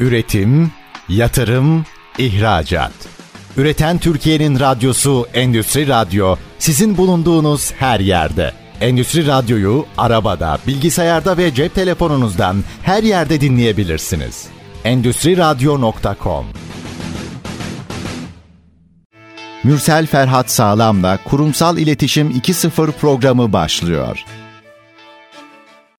Üretim, yatırım, ihracat. Üreten Türkiye'nin radyosu Endüstri Radyo sizin bulunduğunuz her yerde. Endüstri Radyo'yu arabada, bilgisayarda ve cep telefonunuzdan her yerde dinleyebilirsiniz. Endüstri Radyo.com Mürsel Ferhat Sağlam'la Kurumsal İletişim 2.0 programı başlıyor.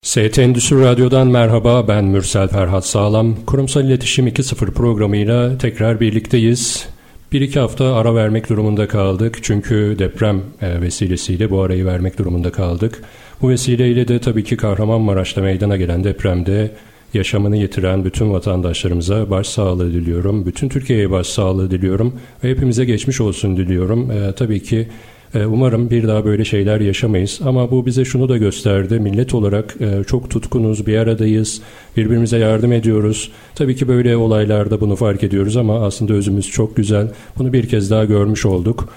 ST Endüstri Radyo'dan merhaba ben Mürsel Ferhat Sağlam. Kurumsal İletişim 2.0 programıyla tekrar birlikteyiz. Bir iki hafta ara vermek durumunda kaldık çünkü deprem e, vesilesiyle bu arayı vermek durumunda kaldık. Bu vesileyle de tabii ki Kahramanmaraş'ta meydana gelen depremde yaşamını yitiren bütün vatandaşlarımıza başsağlığı diliyorum. Bütün Türkiye'ye başsağlığı diliyorum ve hepimize geçmiş olsun diliyorum. Ee, tabii ki e, Umarım bir daha böyle şeyler yaşamayız ama bu bize şunu da gösterdi. Millet olarak e, çok tutkunuz, bir aradayız, birbirimize yardım ediyoruz. Tabii ki böyle olaylarda bunu fark ediyoruz ama aslında özümüz çok güzel. Bunu bir kez daha görmüş olduk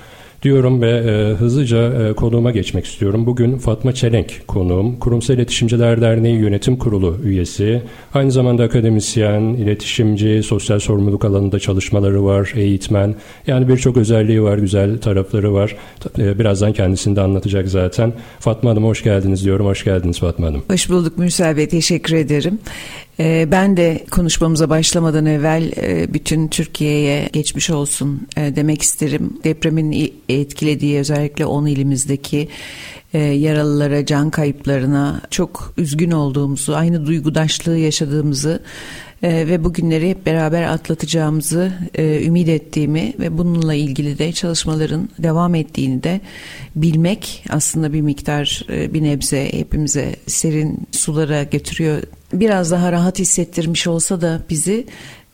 diyorum ve e, hızlıca e, konuğuma geçmek istiyorum. Bugün Fatma Çelenk konuğum. Kurumsal İletişimciler Derneği Yönetim Kurulu üyesi. Aynı zamanda akademisyen, iletişimci, sosyal sorumluluk alanında çalışmaları var, eğitmen. Yani birçok özelliği var, güzel tarafları var. E, birazdan kendisini de anlatacak zaten. Fatma Hanım hoş geldiniz diyorum. Hoş geldiniz Fatma Hanım. Hoş bulduk Mürsel Bey. Teşekkür ederim. Ee, ben de konuşmamıza başlamadan evvel e, bütün Türkiye'ye geçmiş olsun e, demek isterim. Depremin etkilediği özellikle 10 ilimizdeki e, yaralılara, can kayıplarına çok üzgün olduğumuzu, aynı duygudaşlığı yaşadığımızı ve bugünleri hep beraber atlatacağımızı ümit ettiğimi ve bununla ilgili de çalışmaların devam ettiğini de bilmek aslında bir miktar bir nebze hepimize serin sulara götürüyor biraz daha rahat hissettirmiş olsa da bizi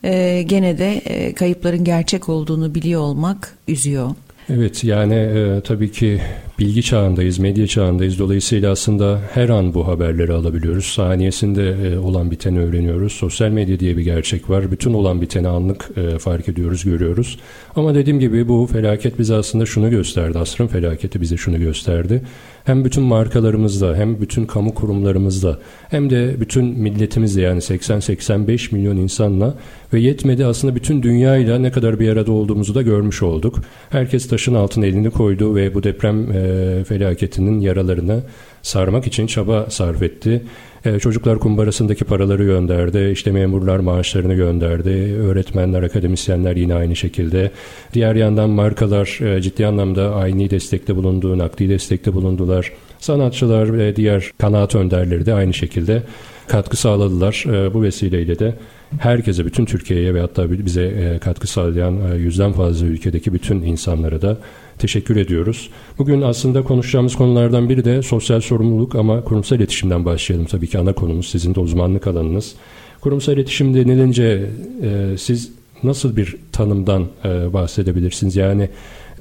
e, gene de e, kayıpların gerçek olduğunu biliyor olmak üzüyor. Evet yani e, tabii ki bilgi çağındayız, medya çağındayız. Dolayısıyla aslında her an bu haberleri alabiliyoruz. Saniyesinde e, olan biteni öğreniyoruz. Sosyal medya diye bir gerçek var. Bütün olan biteni anlık e, fark ediyoruz, görüyoruz. Ama dediğim gibi bu felaket bize aslında şunu gösterdi. Asrın felaketi bize şunu gösterdi hem bütün markalarımızda hem bütün kamu kurumlarımızda hem de bütün milletimizle yani 80-85 milyon insanla ve yetmedi aslında bütün dünyayla ne kadar bir arada olduğumuzu da görmüş olduk. Herkes taşın altına elini koydu ve bu deprem e, felaketinin yaralarını sarmak için çaba sarf etti. E, çocuklar kumbarasındaki paraları gönderdi, işte memurlar maaşlarını gönderdi, öğretmenler, akademisyenler yine aynı şekilde. Diğer yandan markalar e, ciddi anlamda aynı destekte bulundu, nakdi destekte bulundular. Sanatçılar ve diğer kanaat önderleri de aynı şekilde katkı sağladılar. E, bu vesileyle de herkese, bütün Türkiye'ye ve hatta bize e, katkı sağlayan e, yüzden fazla ülkedeki bütün insanlara da teşekkür ediyoruz. Bugün aslında konuşacağımız konulardan biri de sosyal sorumluluk ama kurumsal iletişimden başlayalım. Tabii ki ana konumuz sizin de uzmanlık alanınız. Kurumsal iletişim denilince e, siz nasıl bir tanımdan e, bahsedebilirsiniz? Yani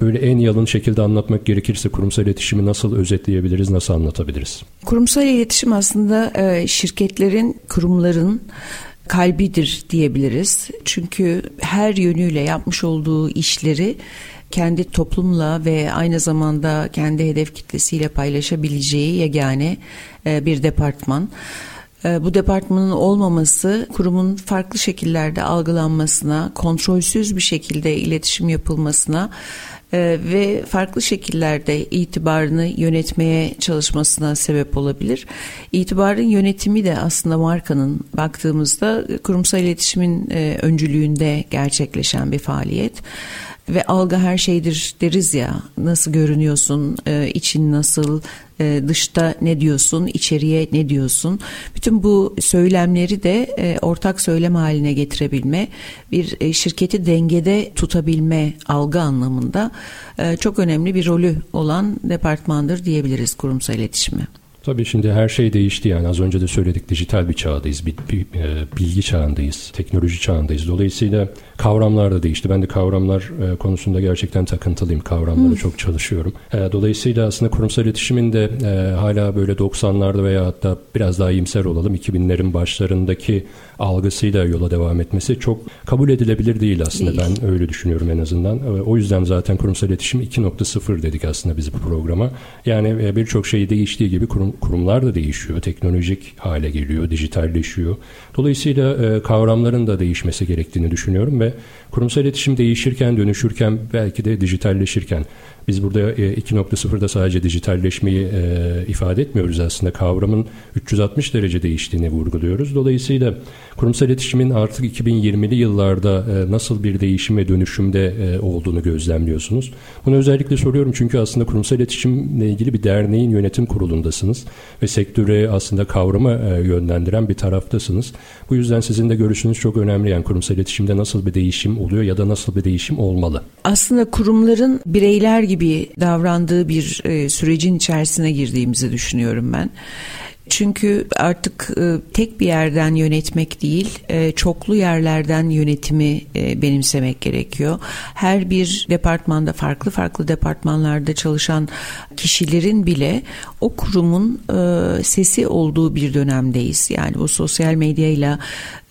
böyle en yalın şekilde anlatmak gerekirse kurumsal iletişimi nasıl özetleyebiliriz, nasıl anlatabiliriz? Kurumsal iletişim aslında e, şirketlerin, kurumların kalbidir diyebiliriz. Çünkü her yönüyle yapmış olduğu işleri kendi toplumla ve aynı zamanda kendi hedef kitlesiyle paylaşabileceği yegane e, bir departman. E, bu departmanın olmaması kurumun farklı şekillerde algılanmasına, kontrolsüz bir şekilde iletişim yapılmasına e, ve farklı şekillerde itibarını yönetmeye çalışmasına sebep olabilir. İtibarın yönetimi de aslında markanın baktığımızda kurumsal iletişimin öncülüğünde gerçekleşen bir faaliyet ve algı her şeydir deriz ya nasıl görünüyorsun e, için nasıl e, dışta ne diyorsun içeriye ne diyorsun bütün bu söylemleri de e, ortak söylem haline getirebilme bir e, şirketi dengede tutabilme algı anlamında e, çok önemli bir rolü olan departmandır diyebiliriz kurumsal iletişimi. Tabii şimdi her şey değişti yani az önce de söyledik dijital bir çağdayız, bir, bir, e, bilgi çağındayız, teknoloji çağındayız. Dolayısıyla kavramlar da değişti. Ben de kavramlar e, konusunda gerçekten takıntılıyım. Kavramları hmm. çok çalışıyorum. E, dolayısıyla aslında kurumsal iletişimin de hala böyle 90'larda veya hatta biraz daha iyimser olalım 2000'lerin başlarındaki algısıyla yola devam etmesi çok kabul edilebilir değil aslında. Değil. Ben öyle düşünüyorum en azından. O yüzden zaten kurumsal iletişim 2.0 dedik aslında biz bu programa. Yani birçok şey değiştiği gibi kurum, kurumlar da değişiyor, teknolojik hale geliyor, dijitalleşiyor. Dolayısıyla e, kavramların da değişmesi gerektiğini düşünüyorum ve kurumsal iletişim değişirken, dönüşürken, belki de dijitalleşirken biz burada 2.0'da e, sadece dijitalleşmeyi e, ifade etmiyoruz aslında. Kavramın 360 derece değiştiğini vurguluyoruz. Dolayısıyla kurumsal iletişimin artık 2020'li yıllarda e, nasıl bir değişim ve dönüşümde olduğunu gözlemliyorsunuz. Bunu özellikle soruyorum çünkü aslında kurumsal iletişimle ilgili bir derneğin yönetim kurulundasınız ve sektöre aslında kavrama yönlendiren bir taraftasınız. Bu yüzden sizin de görüşünüz çok önemli. Yani kurumsal iletişimde nasıl bir değişim oluyor ya da nasıl bir değişim olmalı? Aslında kurumların bireyler gibi davrandığı bir e, sürecin içerisine girdiğimizi düşünüyorum ben. Çünkü artık e, tek bir yerden yönetmek değil, e, çoklu yerlerden yönetimi e, benimsemek gerekiyor. Her bir departmanda farklı farklı departmanlarda çalışan kişilerin bile o kurumun sesi olduğu bir dönemdeyiz. Yani bu sosyal medyayla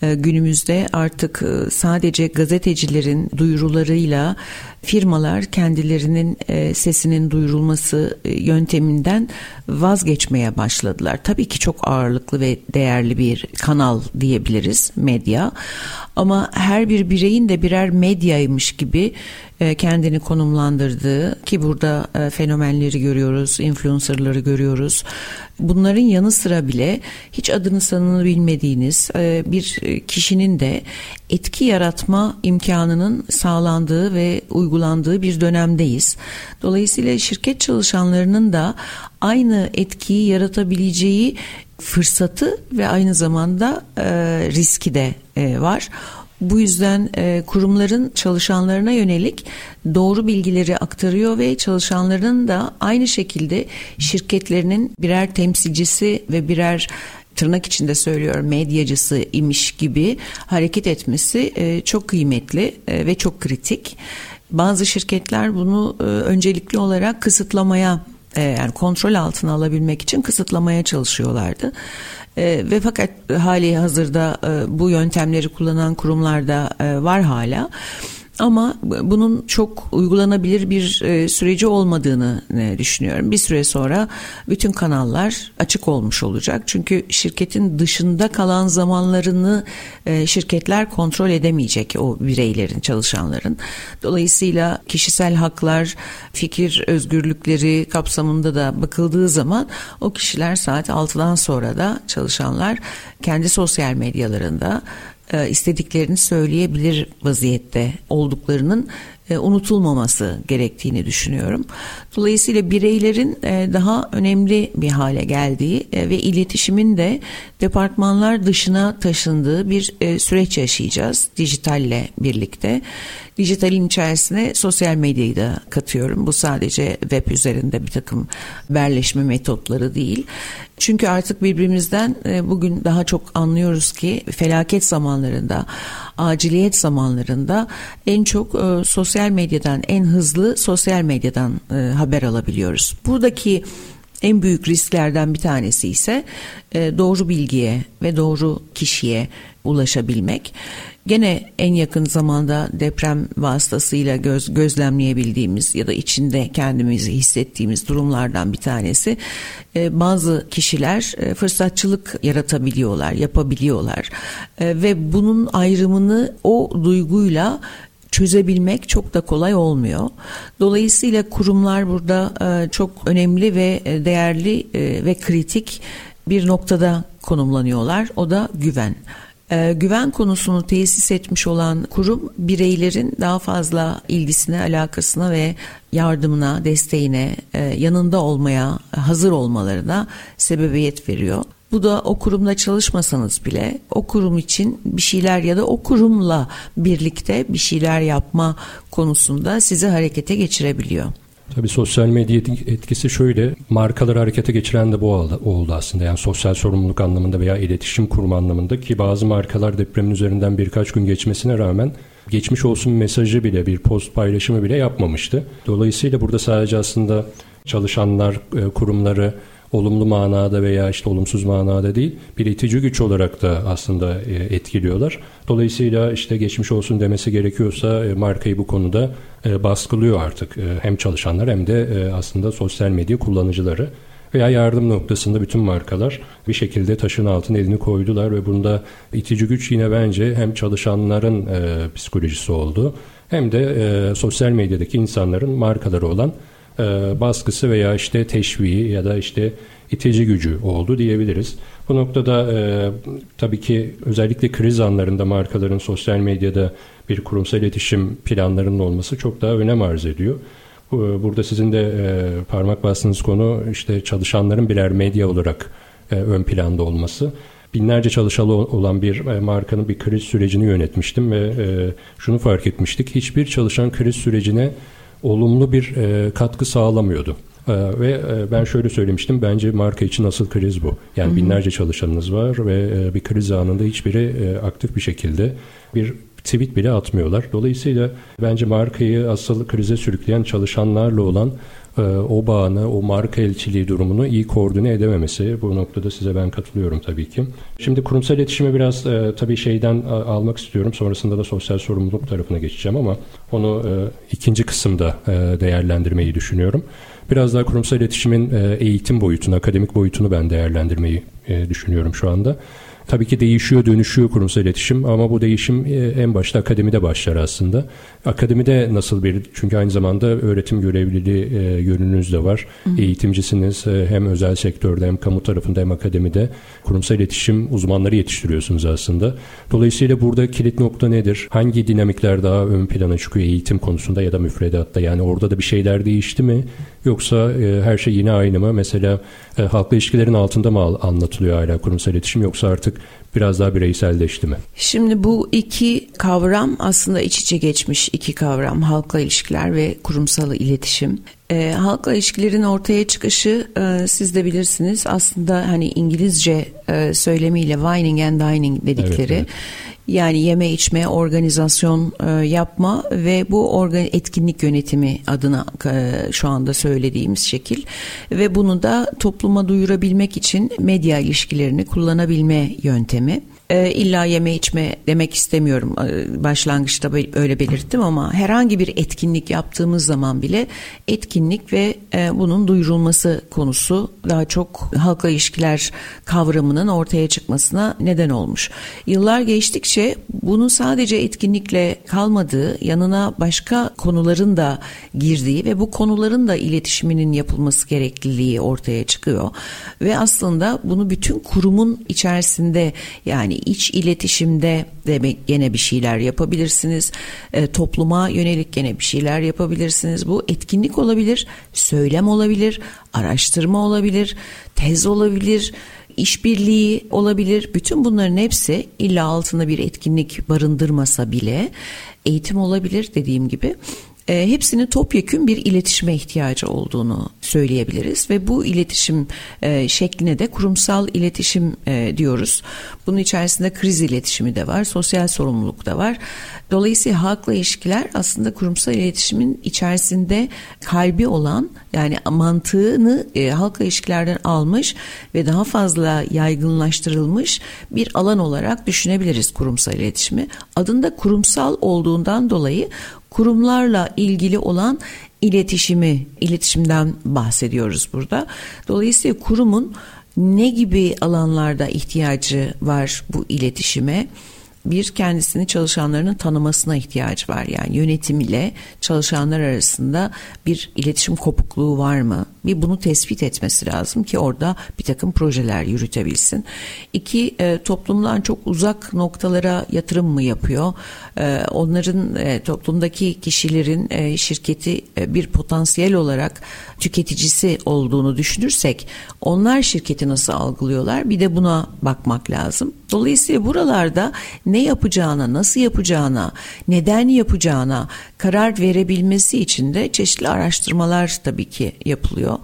günümüzde artık sadece gazetecilerin duyurularıyla firmalar kendilerinin sesinin duyurulması yönteminden vazgeçmeye başladılar. Tabii ki çok ağırlıklı ve değerli bir kanal diyebiliriz medya. Ama her bir bireyin de birer medyaymış gibi kendini konumlandırdığı ki burada e, fenomenleri görüyoruz, influencerları görüyoruz. Bunların yanı sıra bile hiç adını sanını bilmediğiniz e, bir kişinin de etki yaratma imkanının sağlandığı ve uygulandığı bir dönemdeyiz. Dolayısıyla şirket çalışanlarının da aynı etkiyi yaratabileceği fırsatı ve aynı zamanda riski de var. Bu yüzden e, kurumların çalışanlarına yönelik doğru bilgileri aktarıyor ve çalışanların da aynı şekilde şirketlerinin birer temsilcisi ve birer tırnak içinde söylüyorum medyacısı imiş gibi hareket etmesi e, çok kıymetli e, ve çok kritik. Bazı şirketler bunu e, öncelikli olarak kısıtlamaya e, yani kontrol altına alabilmek için kısıtlamaya çalışıyorlardı. E, ve fakat hali hazırda e, bu yöntemleri kullanan kurumlarda e, var hala. Ama bunun çok uygulanabilir bir e, süreci olmadığını e, düşünüyorum. Bir süre sonra bütün kanallar açık olmuş olacak. Çünkü şirketin dışında kalan zamanlarını e, şirketler kontrol edemeyecek o bireylerin, çalışanların. Dolayısıyla kişisel haklar, fikir özgürlükleri kapsamında da bakıldığı zaman o kişiler saat 6'dan sonra da çalışanlar kendi sosyal medyalarında e, istediklerini söyleyebilir vaziyette olduklarının e, unutulmaması gerektiğini düşünüyorum. Dolayısıyla bireylerin e, daha önemli bir hale geldiği ve iletişimin de departmanlar dışına taşındığı bir süreç yaşayacağız dijitalle birlikte. Dijitalin içerisine sosyal medyayı da katıyorum. Bu sadece web üzerinde bir takım berleşme metotları değil. Çünkü artık birbirimizden e, bugün daha çok anlıyoruz ki felaket zamanlarında, aciliyet zamanlarında en çok e, sosyal medyadan, en hızlı sosyal medyadan e, haber alabiliyoruz. Buradaki en büyük risklerden bir tanesi ise doğru bilgiye ve doğru kişiye ulaşabilmek. Gene en yakın zamanda deprem vasıtasıyla göz, gözlemleyebildiğimiz ya da içinde kendimizi hissettiğimiz durumlardan bir tanesi. E, bazı kişiler e, fırsatçılık yaratabiliyorlar, yapabiliyorlar e, ve bunun ayrımını o duyguyla çözebilmek çok da kolay olmuyor. Dolayısıyla kurumlar burada e, çok önemli ve değerli e, ve kritik bir noktada konumlanıyorlar. O da güven. E, güven konusunu tesis etmiş olan kurum bireylerin daha fazla ilgisine, alakasına ve yardımına, desteğine, e, yanında olmaya hazır olmalarına sebebiyet veriyor. Bu da o kurumda çalışmasanız bile o kurum için bir şeyler ya da o kurumla birlikte bir şeyler yapma konusunda sizi harekete geçirebiliyor. Tabii sosyal medya etkisi şöyle, markaları harekete geçiren de bu oldu aslında. Yani sosyal sorumluluk anlamında veya iletişim kurma anlamında ki bazı markalar depremin üzerinden birkaç gün geçmesine rağmen geçmiş olsun mesajı bile bir post paylaşımı bile yapmamıştı. Dolayısıyla burada sadece aslında çalışanlar, e, kurumları olumlu manada veya işte olumsuz manada değil bir itici güç olarak da aslında e, etkiliyorlar. Dolayısıyla işte geçmiş olsun demesi gerekiyorsa e, markayı bu konuda e, baskılıyor artık hem çalışanlar hem de aslında sosyal medya kullanıcıları. veya yardım noktasında bütün markalar bir şekilde taşın altına elini koydular ve bunda itici güç yine bence hem çalışanların psikolojisi oldu hem de sosyal medyadaki insanların markaları olan e, baskısı veya işte teşviği ya da işte itici gücü oldu diyebiliriz. Bu noktada e, tabii ki özellikle kriz anlarında markaların sosyal medyada bir kurumsal iletişim planlarının olması çok daha önem arz ediyor. Burada sizin de e, parmak bastığınız konu işte çalışanların birer medya olarak e, ön planda olması. Binlerce çalışanı olan bir e, markanın bir kriz sürecini yönetmiştim ve e, şunu fark etmiştik. Hiçbir çalışan kriz sürecine olumlu bir e, katkı sağlamıyordu. Ee, ve e, ben şöyle söylemiştim bence marka için asıl kriz bu. Yani Hı-hı. binlerce çalışanınız var ve e, bir kriz anında hiçbiri e, aktif bir şekilde bir tweet bile atmıyorlar. Dolayısıyla bence markayı asıl krize sürükleyen çalışanlarla olan e, o bağını, o marka elçiliği durumunu iyi koordine edememesi. Bu noktada size ben katılıyorum tabii ki. Şimdi kurumsal iletişime biraz e, tabii şeyden almak istiyorum. Sonrasında da sosyal sorumluluk tarafına geçeceğim ama onu e, ikinci kısımda e, değerlendirmeyi düşünüyorum. Biraz daha kurumsal iletişimin e, eğitim boyutunu, akademik boyutunu ben değerlendirmeyi e, düşünüyorum şu anda. Tabii ki değişiyor, dönüşüyor kurumsal iletişim ama bu değişim e, en başta akademide başlar aslında. Akademide nasıl bir, çünkü aynı zamanda öğretim görevliliği e, yönünüz de var. Hı. Eğitimcisiniz e, hem özel sektörde hem kamu tarafında hem akademide kurumsal iletişim uzmanları yetiştiriyorsunuz aslında. Dolayısıyla burada kilit nokta nedir? Hangi dinamikler daha ön plana çıkıyor eğitim konusunda ya da müfredatta? Yani orada da bir şeyler değişti mi? Yoksa e, her şey yine aynı mı? Mesela e, halkla ilişkilerin altında mı anlatılıyor hala kurumsal iletişim yoksa artık biraz daha bireyselleşti mi? Şimdi bu iki kavram aslında iç içe geçmiş iki kavram halkla ilişkiler ve kurumsal iletişim. E, halkla ilişkilerin ortaya çıkışı e, siz de bilirsiniz aslında hani İngilizce e, söylemiyle wining and dining dedikleri evet, evet. Yani yeme içme, organizasyon e, yapma ve bu organ etkinlik yönetimi adına e, şu anda söylediğimiz şekil ve bunu da topluma duyurabilmek için medya ilişkilerini kullanabilme yöntemi. E, illa yeme içme demek istemiyorum. E, başlangıçta öyle belirttim ama herhangi bir etkinlik yaptığımız zaman bile etkinlik ve e, bunun duyurulması konusu daha çok halkla ilişkiler kavramının ortaya çıkmasına neden olmuş. Yıllar geçtikçe bunun sadece etkinlikle kalmadığı, yanına başka konuların da girdiği ve bu konuların da iletişiminin yapılması gerekliliği ortaya çıkıyor. Ve aslında bunu bütün kurumun içerisinde yani iç iletişimde de gene bir şeyler yapabilirsiniz. E, topluma yönelik gene bir şeyler yapabilirsiniz. Bu etkinlik olabilir, söylem olabilir, araştırma olabilir, tez olabilir işbirliği olabilir. Bütün bunların hepsi illa altında bir etkinlik barındırmasa bile eğitim olabilir dediğim gibi e, hepsinin topyekün bir iletişime ihtiyacı olduğunu söyleyebiliriz ve bu iletişim e, şekline de kurumsal iletişim e, diyoruz. Bunun içerisinde kriz iletişimi de var, sosyal sorumluluk da var. Dolayısıyla halkla ilişkiler aslında kurumsal iletişimin içerisinde kalbi olan yani mantığını e, halkla ilişkilerden almış ve daha fazla yaygınlaştırılmış bir alan olarak düşünebiliriz kurumsal iletişimi. Adında kurumsal olduğundan dolayı kurumlarla ilgili olan iletişimi, iletişimden bahsediyoruz burada. Dolayısıyla kurumun ne gibi alanlarda ihtiyacı var bu iletişime? bir kendisini çalışanlarının tanımasına ihtiyacı var. Yani yönetim ile çalışanlar arasında bir iletişim kopukluğu var mı? Bir bunu tespit etmesi lazım ki orada bir takım projeler yürütebilsin. İki e, toplumdan çok uzak noktalara yatırım mı yapıyor? E, onların e, toplumdaki kişilerin e, şirketi e, bir potansiyel olarak tüketicisi olduğunu düşünürsek onlar şirketi nasıl algılıyorlar? Bir de buna bakmak lazım. Dolayısıyla buralarda ne yapacağına, nasıl yapacağına, neden yapacağına karar verebilmesi için de çeşitli araştırmalar tabii ki yapılıyor.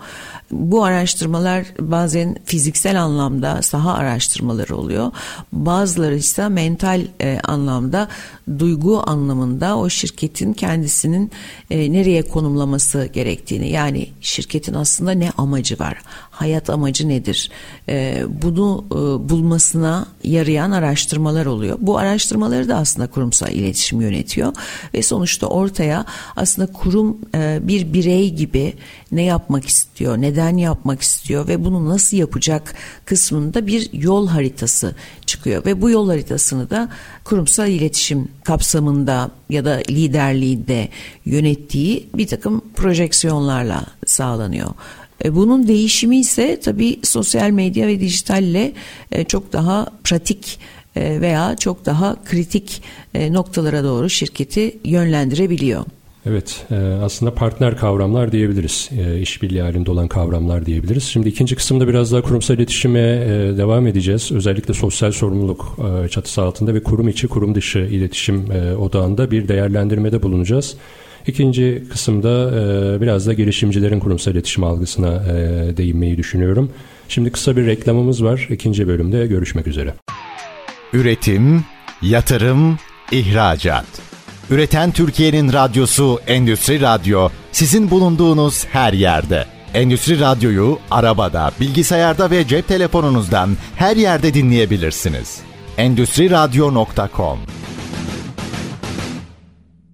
Bu araştırmalar bazen fiziksel anlamda saha araştırmaları oluyor. Bazıları ise mental e, anlamda, duygu anlamında o şirketin kendisinin e, nereye konumlaması gerektiğini yani şirketin aslında ne amacı var? hayat amacı nedir? E, bunu e, bulmasına yarayan araştırmalar oluyor. Bu araştırmaları da aslında kurumsal iletişim yönetiyor ve sonuçta ortaya aslında kurum e, bir birey gibi ne yapmak istiyor, neden yapmak istiyor ve bunu nasıl yapacak kısmında bir yol haritası çıkıyor ve bu yol haritasını da kurumsal iletişim kapsamında ya da liderliğinde yönettiği bir takım projeksiyonlarla sağlanıyor. E, bunun değişimi ise tabii sosyal medya ve dijitalle e, çok daha pratik e, veya çok daha kritik noktalara doğru şirketi yönlendirebiliyor. Evet aslında partner kavramlar diyebiliriz. işbirliği halinde olan kavramlar diyebiliriz. Şimdi ikinci kısımda biraz daha kurumsal iletişime devam edeceğiz. Özellikle sosyal sorumluluk çatısı altında ve kurum içi kurum dışı iletişim odağında bir değerlendirmede bulunacağız. İkinci kısımda e, biraz da girişimcilerin kurumsal iletişim algısına e, değinmeyi düşünüyorum. Şimdi kısa bir reklamımız var. İkinci bölümde görüşmek üzere. Üretim, yatırım, ihracat. Üreten Türkiye'nin radyosu Endüstri Radyo sizin bulunduğunuz her yerde. Endüstri Radyo'yu arabada, bilgisayarda ve cep telefonunuzdan her yerde dinleyebilirsiniz. Endüstri Radyo.com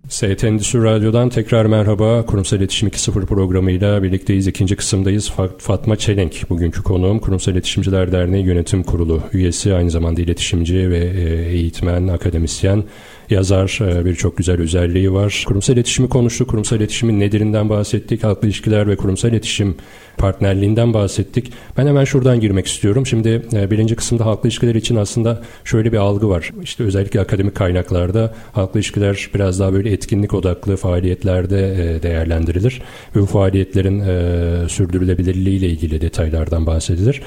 ST Endüstri Radyo'dan tekrar merhaba. Kurumsal İletişim 2.0 programıyla birlikteyiz. İkinci kısımdayız. Fatma Çelenk bugünkü konuğum. Kurumsal İletişimciler Derneği Yönetim Kurulu üyesi. Aynı zamanda iletişimci ve e, eğitmen, akademisyen yazar e, birçok güzel özelliği var. Kurumsal iletişimi konuştuk. Kurumsal iletişimin nedirinden bahsettik. Halkla ilişkiler ve kurumsal iletişim partnerliğinden bahsettik. Ben hemen şuradan girmek istiyorum. Şimdi e, birinci kısımda halkla ilişkiler için aslında şöyle bir algı var. İşte özellikle akademik kaynaklarda halkla ilişkiler biraz daha böyle etkinlik odaklı faaliyetlerde e, değerlendirilir. Ve bu faaliyetlerin sürdürülebilirliği ile ilgili detaylardan bahsedilir.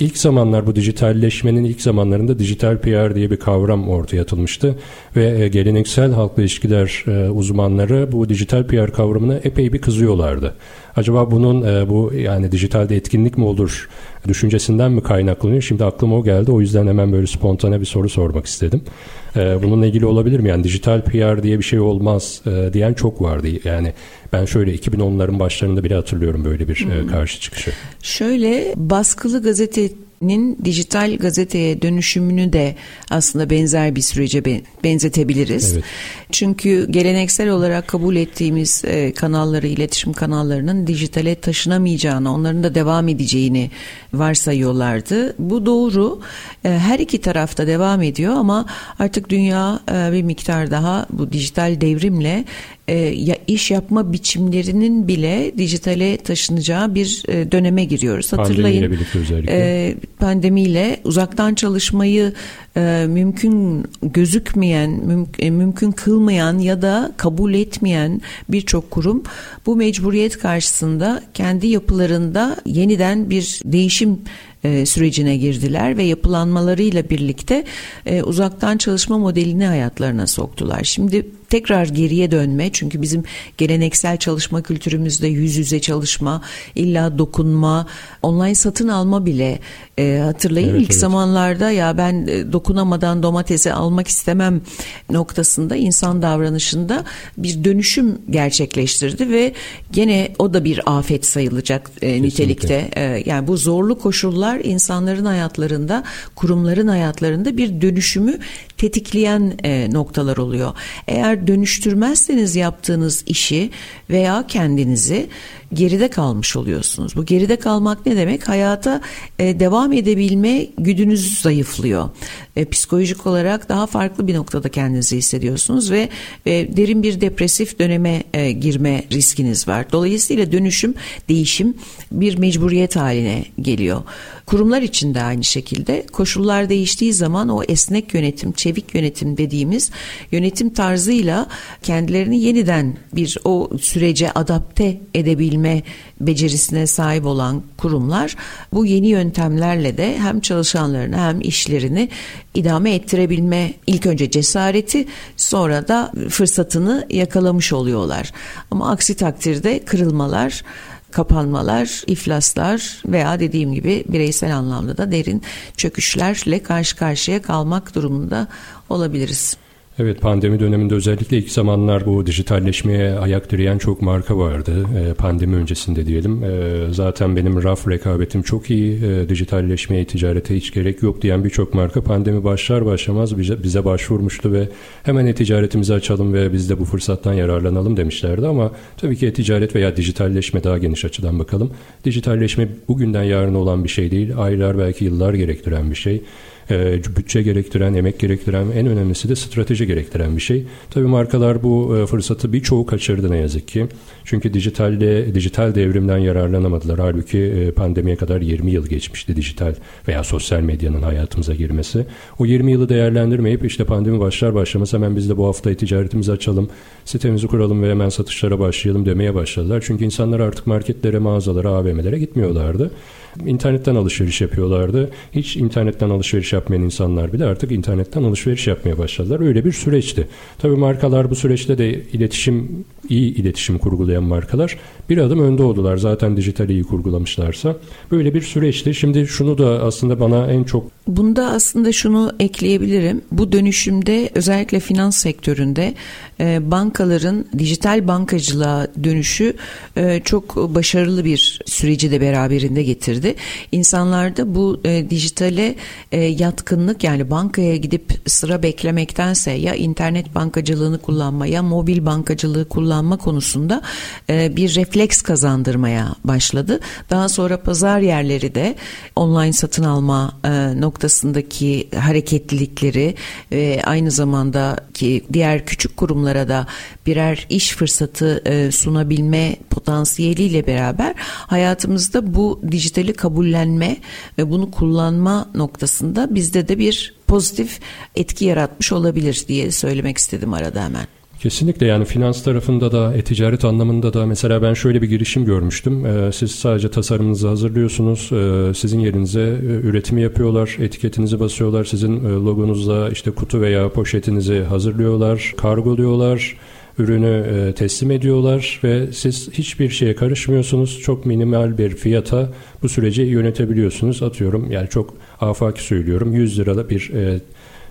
İlk zamanlar bu dijitalleşmenin ilk zamanlarında dijital PR diye bir kavram ortaya atılmıştı ve e, geleneksel halkla ilişkiler e, uzmanları bu dijital PR kavramına epey bir kızıyorlardı. Acaba bunun e, bu yani dijitalde etkinlik mi olur düşüncesinden mi kaynaklanıyor? Şimdi aklıma o geldi. O yüzden hemen böyle spontane bir soru sormak istedim. Bununla ilgili olabilir mi? Yani dijital PR diye bir şey olmaz diyen çok vardı. Yani ben şöyle 2010'ların başlarında bile hatırlıyorum böyle bir hmm. karşı çıkışı. Şöyle baskılı gazete nin dijital gazeteye dönüşümünü de aslında benzer bir sürece benzetebiliriz. Evet. Çünkü geleneksel olarak kabul ettiğimiz e, kanalları, iletişim kanallarının dijitale taşınamayacağını, onların da devam edeceğini varsayıyorlardı. Bu doğru. E, her iki tarafta devam ediyor ama artık dünya e, bir miktar daha bu dijital devrimle ya iş yapma biçimlerinin bile dijitale taşınacağı bir döneme giriyoruz. Hatırlayın. Pandemiyle özellikle. pandemiyle uzaktan çalışmayı mümkün gözükmeyen, mümkün kıl kılmayan ya da kabul etmeyen birçok kurum bu mecburiyet karşısında kendi yapılarında yeniden bir değişim e, sürecine girdiler ve yapılanmalarıyla birlikte e, uzaktan çalışma modelini hayatlarına soktular. Şimdi tekrar geriye dönme çünkü bizim geleneksel çalışma kültürümüzde yüz yüze çalışma, illa dokunma, online satın alma bile e, hatırlayın evet, ilk evet. zamanlarda ya ben e, dokunamadan domatesi almak istemem noktasında insan davranışında bir dönüşüm gerçekleştirdi ve gene o da bir afet sayılacak e, nitelikte. E, yani bu zorlu koşullar insanların hayatlarında, kurumların hayatlarında bir dönüşümü tetikleyen e, noktalar oluyor. Eğer dönüştürmezseniz yaptığınız işi veya kendinizi geride kalmış oluyorsunuz. Bu geride kalmak ne demek? Hayata e, devam edebilme güdünüz zayıflıyor. E, psikolojik olarak daha farklı bir noktada kendinizi hissediyorsunuz ve e, derin bir depresif döneme e, girme riskiniz var. Dolayısıyla dönüşüm, değişim bir mecburiyet haline geliyor. Kurumlar için de aynı şekilde koşullar değiştiği zaman o esnek yönetim, çevik yönetim dediğimiz yönetim tarzıyla kendilerini yeniden bir o sürece adapte edebilme becerisine sahip olan kurumlar bu yeni yöntemlerle de hem çalışanlarını hem işlerini idame ettirebilme ilk önce cesareti sonra da fırsatını yakalamış oluyorlar. Ama aksi takdirde kırılmalar kapanmalar, iflaslar veya dediğim gibi bireysel anlamda da derin çöküşlerle karşı karşıya kalmak durumunda olabiliriz. Evet pandemi döneminde özellikle ilk zamanlar bu dijitalleşmeye ayak direyen çok marka vardı. E, pandemi öncesinde diyelim. E, zaten benim raf rekabetim çok iyi. E, dijitalleşmeye, ticarete hiç gerek yok diyen birçok marka pandemi başlar başlamaz bize, bize başvurmuştu ve hemen e-ticaretimizi açalım ve biz de bu fırsattan yararlanalım demişlerdi ama tabii ki e-ticaret veya dijitalleşme daha geniş açıdan bakalım. Dijitalleşme bugünden yarın olan bir şey değil. Aylar belki yıllar gerektiren bir şey e, bütçe gerektiren, emek gerektiren, en önemlisi de strateji gerektiren bir şey. Tabii markalar bu e, fırsatı birçoğu kaçırdı ne yazık ki. Çünkü dijitalde dijital devrimden yararlanamadılar. Halbuki e, pandemiye kadar 20 yıl geçmişti dijital veya sosyal medyanın hayatımıza girmesi. O 20 yılı değerlendirmeyip işte pandemi başlar başlamaz hemen biz de bu hafta ticaretimizi açalım, sitemizi kuralım ve hemen satışlara başlayalım demeye başladılar. Çünkü insanlar artık marketlere, mağazalara, AVM'lere gitmiyorlardı. İnternetten alışveriş yapıyorlardı. Hiç internetten alışveriş yapmayan insanlar bile artık internetten alışveriş yapmaya başladılar. Öyle bir süreçti. Tabii markalar bu süreçte de iletişim iyi iletişim kurgulayan markalar bir adım önde oldular. Zaten dijitali iyi kurgulamışlarsa. Böyle bir süreçti. Şimdi şunu da aslında bana en çok... Bunda aslında şunu ekleyebilirim. Bu dönüşümde özellikle finans sektöründe e, bankaların dijital bankacılığa dönüşü e, çok başarılı bir süreci de beraberinde getirdi. İnsanlarda bu e, dijitale yatkınlık yani bankaya gidip sıra beklemektense ya internet bankacılığını kullanma ya mobil bankacılığı kullanma konusunda bir refleks kazandırmaya başladı. Daha sonra pazar yerleri de online satın alma noktasındaki hareketlilikleri ve aynı zamanda ki diğer küçük kurumlar kurumlara da birer iş fırsatı e, sunabilme potansiyeliyle beraber hayatımızda bu dijitali kabullenme ve bunu kullanma noktasında bizde de bir pozitif etki yaratmış olabilir diye söylemek istedim arada hemen. Kesinlikle yani finans tarafında da e-ticaret anlamında da mesela ben şöyle bir girişim görmüştüm. Ee, siz sadece tasarımınızı hazırlıyorsunuz. Ee, sizin yerinize e, üretimi yapıyorlar. Etiketinizi basıyorlar. Sizin e, logonuzla işte kutu veya poşetinizi hazırlıyorlar. Kargoluyorlar ürünü e, teslim ediyorlar ve siz hiçbir şeye karışmıyorsunuz. Çok minimal bir fiyata bu süreci yönetebiliyorsunuz. Atıyorum yani çok afaki söylüyorum 100 lirada bir e,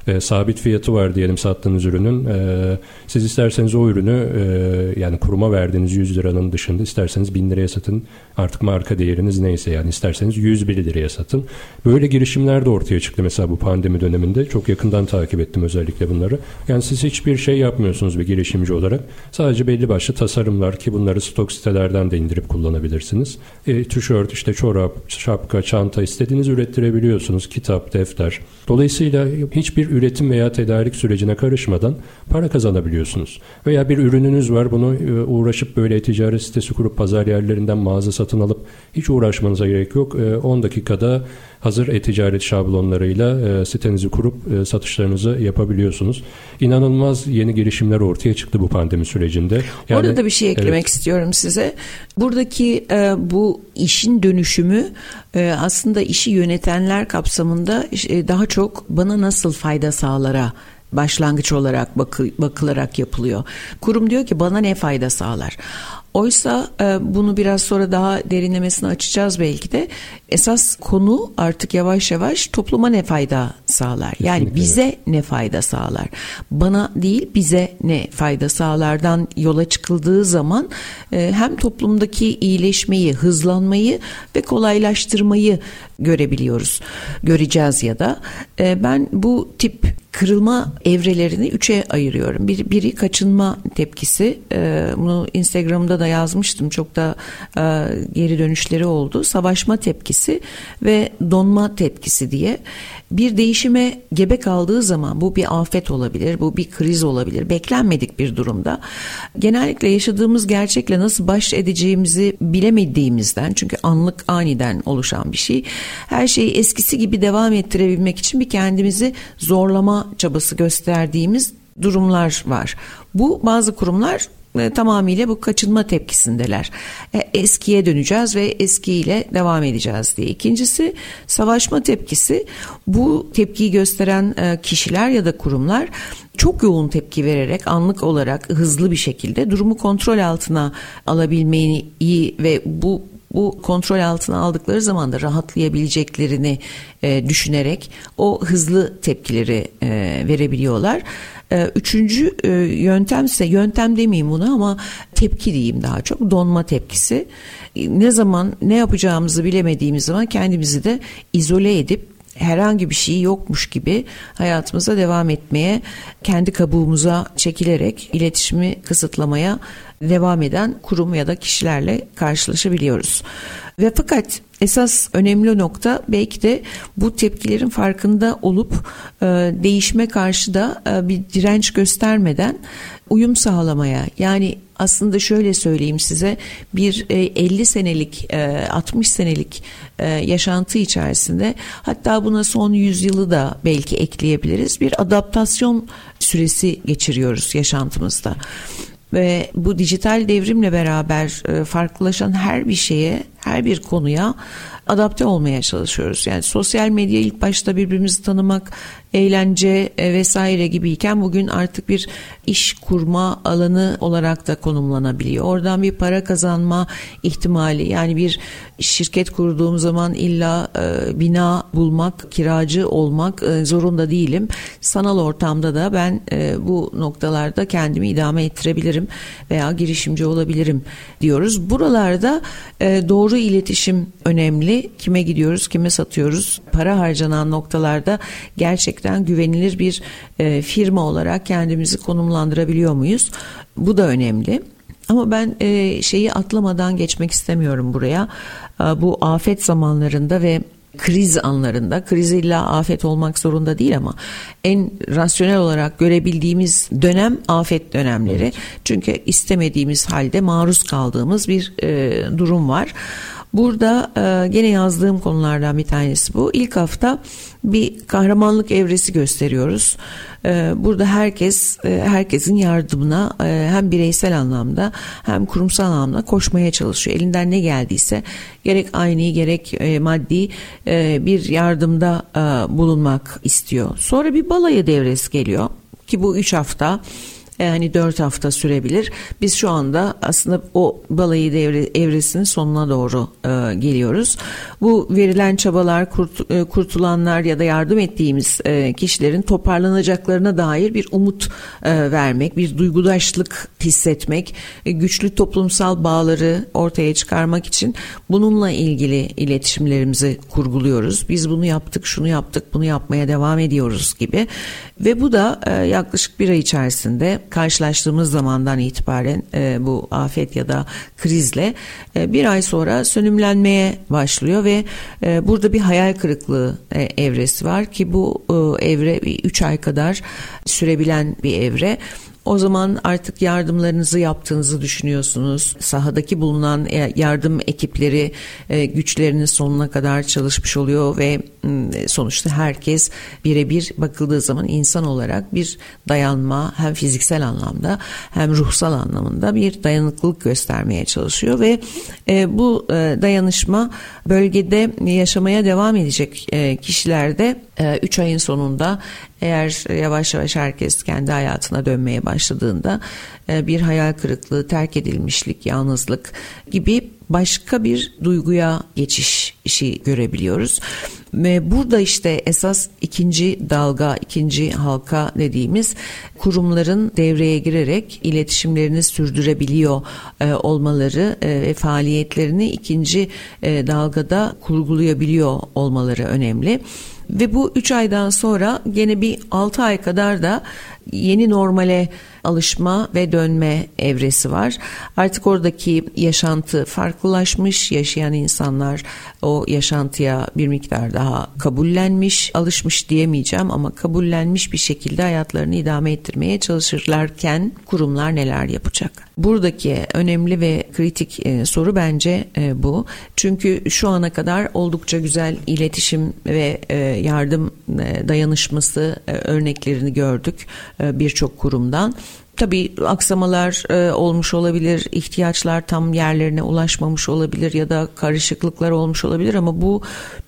e, sabit fiyatı var diyelim sattığınız ürünün. E, siz isterseniz o ürünü e, yani kuruma verdiğiniz 100 liranın dışında isterseniz 1000 liraya satın. Artık marka değeriniz neyse yani isterseniz 101 liraya satın. Böyle girişimler de ortaya çıktı mesela bu pandemi döneminde. Çok yakından takip ettim özellikle bunları. Yani siz hiçbir şey yapmıyorsunuz bir girişimci olarak. Sadece belli başlı tasarımlar ki bunları stok sitelerden de indirip kullanabilirsiniz. E, tişört, işte çorap, şapka, çanta istediğiniz ürettirebiliyorsunuz. Kitap, defter. Dolayısıyla hiçbir üretim veya tedarik sürecine karışmadan para kazanabiliyorsunuz. Veya bir ürününüz var bunu e, uğraşıp böyle ticaret sitesi kurup pazar yerlerinden mağaza satın alıp hiç uğraşmanıza gerek yok. 10 e, dakikada hazır e-ticaret şablonlarıyla e, sitenizi kurup e, satışlarınızı yapabiliyorsunuz. İnanılmaz yeni girişimler ortaya çıktı bu pandemi sürecinde. Yani, Orada da bir şey eklemek evet. istiyorum size. Buradaki e, bu işin dönüşümü e, aslında işi yönetenler kapsamında e, daha çok bana nasıl fayda sağlara başlangıç olarak bakı, bakılarak yapılıyor. Kurum diyor ki bana ne fayda sağlar? Oysa e, bunu biraz sonra daha derinlemesine açacağız belki de. Esas konu artık yavaş yavaş topluma ne fayda sağlar? Yani Kesinlikle bize ne fayda sağlar? Bana değil bize ne fayda sağlardan yola çıkıldığı zaman e, hem toplumdaki iyileşmeyi, hızlanmayı ve kolaylaştırmayı görebiliyoruz. Göreceğiz ya da. E, ben bu tip kırılma evrelerini üçe ayırıyorum. Bir, biri kaçınma tepkisi. E, bunu Instagram'da da yazmıştım. Çok da e, geri dönüşleri oldu. Savaşma tepkisi ve donma tepkisi diye. Bir değişime gebe kaldığı zaman bu bir afet olabilir, bu bir kriz olabilir. Beklenmedik bir durumda. Genellikle yaşadığımız gerçekle nasıl baş edeceğimizi bilemediğimizden çünkü anlık aniden oluşan bir şey. Her şeyi eskisi gibi devam ettirebilmek için bir kendimizi zorlama çabası gösterdiğimiz durumlar var. Bu bazı kurumlar e, tamamıyla bu kaçınma tepkisindeler. E, eskiye döneceğiz ve eskiyle devam edeceğiz diye. İkincisi savaşma tepkisi. Bu tepkiyi gösteren e, kişiler ya da kurumlar çok yoğun tepki vererek anlık olarak hızlı bir şekilde durumu kontrol altına alabilmeyi ve bu bu kontrol altına aldıkları zaman da rahatlayabileceklerini e, düşünerek o hızlı tepkileri e, verebiliyorlar. E, üçüncü e, yöntem ise yöntem demeyeyim bunu ama tepki diyeyim daha çok donma tepkisi. E, ne zaman ne yapacağımızı bilemediğimiz zaman kendimizi de izole edip herhangi bir şey yokmuş gibi hayatımıza devam etmeye, kendi kabuğumuza çekilerek iletişimi kısıtlamaya devam eden kurum ya da kişilerle karşılaşabiliyoruz. Ve fakat esas önemli nokta belki de bu tepkilerin farkında olup e, değişme karşı da e, bir direnç göstermeden uyum sağlamaya yani aslında şöyle söyleyeyim size bir 50 e, senelik 60 e, senelik e, yaşantı içerisinde hatta buna son yüzyılı da belki ekleyebiliriz bir adaptasyon süresi geçiriyoruz yaşantımızda ve bu dijital devrimle beraber farklılaşan her bir şeye, her bir konuya adapte olmaya çalışıyoruz. Yani sosyal medya ilk başta birbirimizi tanımak, eğlence e, vesaire gibiyken bugün artık bir iş kurma alanı olarak da konumlanabiliyor. Oradan bir para kazanma ihtimali yani bir şirket kurduğum zaman illa e, bina bulmak, kiracı olmak e, zorunda değilim. Sanal ortamda da ben e, bu noktalarda kendimi idame ettirebilirim veya girişimci olabilirim diyoruz. Buralarda e, doğru iletişim önemli. Kime gidiyoruz, kime satıyoruz? Para harcanan noktalarda gerçekten güvenilir bir e, firma olarak kendimizi konumlandırabiliyor muyuz? Bu da önemli. Ama ben e, şeyi atlamadan geçmek istemiyorum buraya. E, bu afet zamanlarında ve kriz anlarında kriz illa afet olmak zorunda değil ama en rasyonel olarak görebildiğimiz dönem afet dönemleri. Evet. Çünkü istemediğimiz halde maruz kaldığımız bir e, durum var. Burada e, gene yazdığım konulardan bir tanesi bu. İlk hafta bir kahramanlık evresi gösteriyoruz. E, burada herkes e, herkesin yardımına e, hem bireysel anlamda hem kurumsal anlamda koşmaya çalışıyor. Elinden ne geldiyse gerek aynı gerek e, maddi bir yardımda bulunmak istiyor. Sonra bir balayı devresi geliyor ki bu üç hafta yani 4 hafta sürebilir. Biz şu anda aslında o balayı devre, evresinin sonuna doğru e, geliyoruz. Bu verilen çabalar, kurt, e, kurtulanlar ya da yardım ettiğimiz e, kişilerin toparlanacaklarına dair bir umut e, vermek, bir duygudaşlık hissetmek, e, güçlü toplumsal bağları ortaya çıkarmak için bununla ilgili iletişimlerimizi kurguluyoruz. Biz bunu yaptık, şunu yaptık, bunu yapmaya devam ediyoruz gibi. Ve bu da e, yaklaşık bir ay içerisinde karşılaştığımız zamandan itibaren e, bu afet ya da krizle e, bir ay sonra sönümlenmeye başlıyor ve e, burada bir hayal kırıklığı e, evresi var ki bu e, evre 3 ay kadar sürebilen bir evre. O zaman artık yardımlarınızı yaptığınızı düşünüyorsunuz. Sahadaki bulunan e, yardım ekipleri e, güçlerinin sonuna kadar çalışmış oluyor ve sonuçta herkes birebir bakıldığı zaman insan olarak bir dayanma hem fiziksel anlamda hem ruhsal anlamında bir dayanıklılık göstermeye çalışıyor ve e, bu dayanışma bölgede yaşamaya devam edecek kişilerde 3 ayın sonunda eğer yavaş yavaş herkes kendi hayatına dönmeye başladığında e, bir hayal kırıklığı, terk edilmişlik, yalnızlık gibi başka bir duyguya geçiş işi görebiliyoruz. Ve burada işte esas ikinci dalga, ikinci halka dediğimiz kurumların devreye girerek iletişimlerini sürdürebiliyor e, olmaları e, ve faaliyetlerini ikinci dalgada kurgulayabiliyor olmaları önemli. Ve bu 3 aydan sonra gene bir 6 ay kadar da yeni normale alışma ve dönme evresi var. Artık oradaki yaşantı farklılaşmış, yaşayan insanlar o yaşantıya bir miktar daha kabullenmiş, alışmış diyemeyeceğim ama kabullenmiş bir şekilde hayatlarını idame ettirmeye çalışırlarken kurumlar neler yapacak? Buradaki önemli ve kritik e, soru bence e, bu. Çünkü şu ana kadar oldukça güzel iletişim ve e, yardım dayanışması örneklerini gördük birçok kurumdan. Tabii aksamalar e, olmuş olabilir, ihtiyaçlar tam yerlerine ulaşmamış olabilir ya da karışıklıklar olmuş olabilir ama bu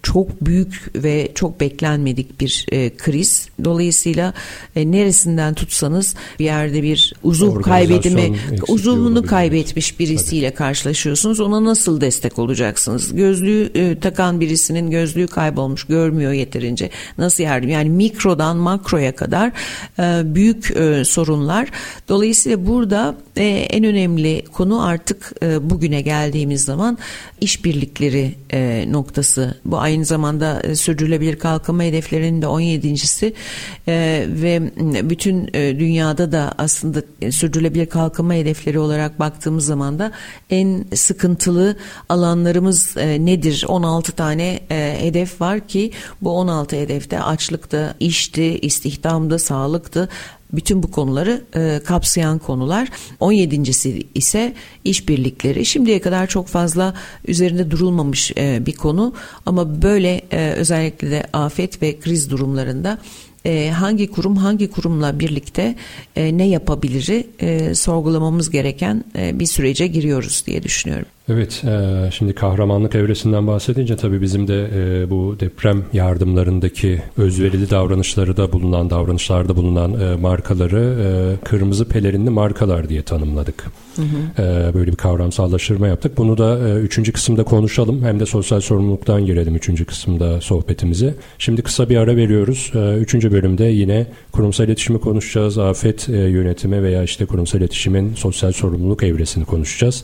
çok büyük ve çok beklenmedik bir e, kriz. Dolayısıyla e, neresinden tutsanız bir yerde bir uzuv kaybedimi, uzuvunu kaybetmiş birisiyle Tabii. karşılaşıyorsunuz. Ona nasıl destek olacaksınız? Gözlüğü e, takan birisinin gözlüğü kaybolmuş, görmüyor yeterince. Nasıl yardım? Yani mikrodan makroya kadar e, büyük e, sorunlar. Dolayısıyla burada e, en önemli konu artık e, bugüne geldiğimiz zaman işbirlikleri e, noktası. Bu aynı zamanda e, sürdürülebilir kalkınma hedeflerinin de 17.si e, ve bütün e, dünyada da aslında e, sürdürülebilir kalkınma hedefleri olarak baktığımız zaman da en sıkıntılı alanlarımız e, nedir? 16 tane e, hedef var ki bu 16 hedefte açlıkta, işti, istihdamda, sağlıktı bütün bu konuları e, kapsayan konular. 17.si ise işbirlikleri. Şimdiye kadar çok fazla üzerinde durulmamış e, bir konu ama böyle e, özellikle de afet ve kriz durumlarında e, hangi kurum hangi kurumla birlikte e, ne yapabiliri e, sorgulamamız gereken e, bir sürece giriyoruz diye düşünüyorum. Evet, e, şimdi kahramanlık evresinden bahsedince tabii bizim de e, bu deprem yardımlarındaki özverili davranışları da bulunan, davranışlarda bulunan e, markaları kırmızı pelerinli markalar diye tanımladık. Hı hı. Böyle bir kavramsallaştırma yaptık. Bunu da üçüncü kısımda konuşalım. Hem de sosyal sorumluluktan girelim üçüncü kısımda sohbetimize. Şimdi kısa bir ara veriyoruz. Üçüncü bölümde yine kurumsal iletişimi konuşacağız. Afet yönetimi veya işte kurumsal iletişimin sosyal sorumluluk evresini konuşacağız.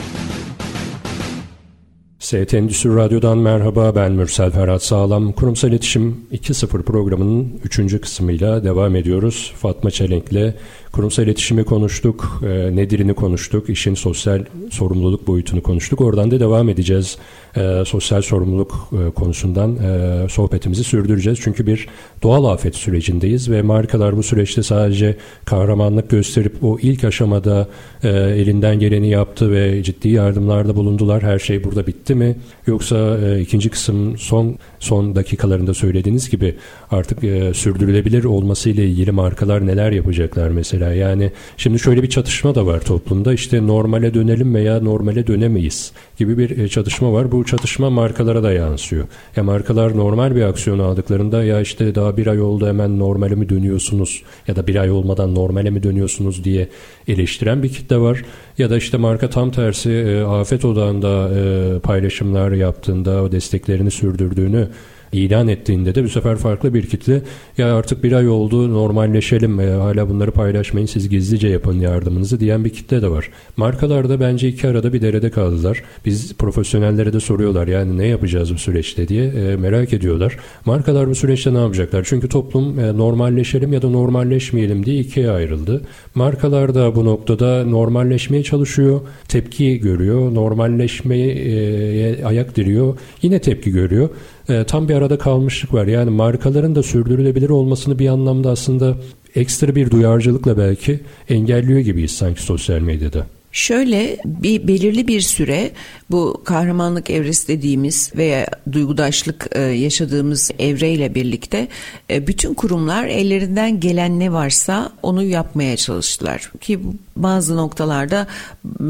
ST Endüstri Radyo'dan merhaba ben Mürsel Ferhat Sağlam. Kurumsal İletişim 2.0 programının 3. kısmıyla devam ediyoruz. Fatma Çelenk'le kurumsal iletişimi konuştuk, e, nedir'ini konuştuk, işin sosyal sorumluluk boyutunu konuştuk. Oradan da devam edeceğiz. E, sosyal sorumluluk e, konusundan e, sohbetimizi sürdüreceğiz. Çünkü bir doğal afet sürecindeyiz ve markalar bu süreçte sadece kahramanlık gösterip o ilk aşamada e, elinden geleni yaptı ve ciddi yardımlarda bulundular. Her şey burada bitti mi? Yoksa e, ikinci kısım son son dakikalarında söylediğiniz gibi artık e, sürdürülebilir olması ile ilgili markalar neler yapacaklar mesela? Yani şimdi şöyle bir çatışma da var toplumda. İşte normale dönelim veya normale dönemeyiz gibi bir e, çatışma var. Bu çatışma markalara da yansıyor. Ya markalar normal bir aksiyon aldıklarında ya işte daha bir ay oldu hemen normale mi dönüyorsunuz ya da bir ay olmadan normale mi dönüyorsunuz diye eleştiren bir kitle var. Ya da işte marka tam tersi e, afet odağında e, paylaşımlar yaptığında o desteklerini sürdürdüğünü ilan ettiğinde de bu sefer farklı bir kitle ya artık bir ay oldu normalleşelim veya hala bunları paylaşmayın siz gizlice yapın yardımınızı diyen bir kitle de var. Markalarda bence iki arada bir derede kaldılar. Biz profesyonellere de soruyorlar yani ne yapacağız bu süreçte diye e, merak ediyorlar. Markalar bu süreçte ne yapacaklar? Çünkü toplum e, normalleşelim ya da normalleşmeyelim diye ikiye ayrıldı. Markalar da bu noktada normalleşmeye çalışıyor, tepki görüyor, normalleşmeye e, ayak diriyor, yine tepki görüyor e, tam bir arada kalmışlık var. Yani markaların da sürdürülebilir olmasını bir anlamda aslında ekstra bir duyarcılıkla belki engelliyor gibiyiz sanki sosyal medyada. Şöyle bir belirli bir süre bu kahramanlık evresi dediğimiz veya duygudaşlık e, yaşadığımız evreyle birlikte e, bütün kurumlar ellerinden gelen ne varsa onu yapmaya çalıştılar. Ki bazı noktalarda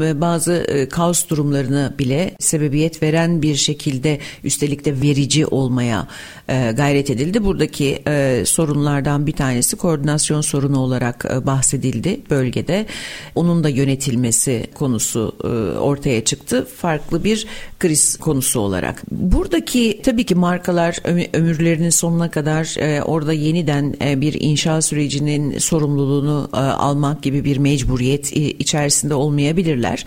e, bazı kaos durumlarını bile sebebiyet veren bir şekilde üstelik de verici olmaya gayret edildi. Buradaki sorunlardan bir tanesi koordinasyon sorunu olarak bahsedildi bölgede. Onun da yönetilmesi konusu ortaya çıktı. Farklı bir kriz konusu olarak. Buradaki tabii ki markalar ömürlerinin sonuna kadar e, orada yeniden e, bir inşa sürecinin sorumluluğunu e, almak gibi bir mecburiyet içerisinde olmayabilirler.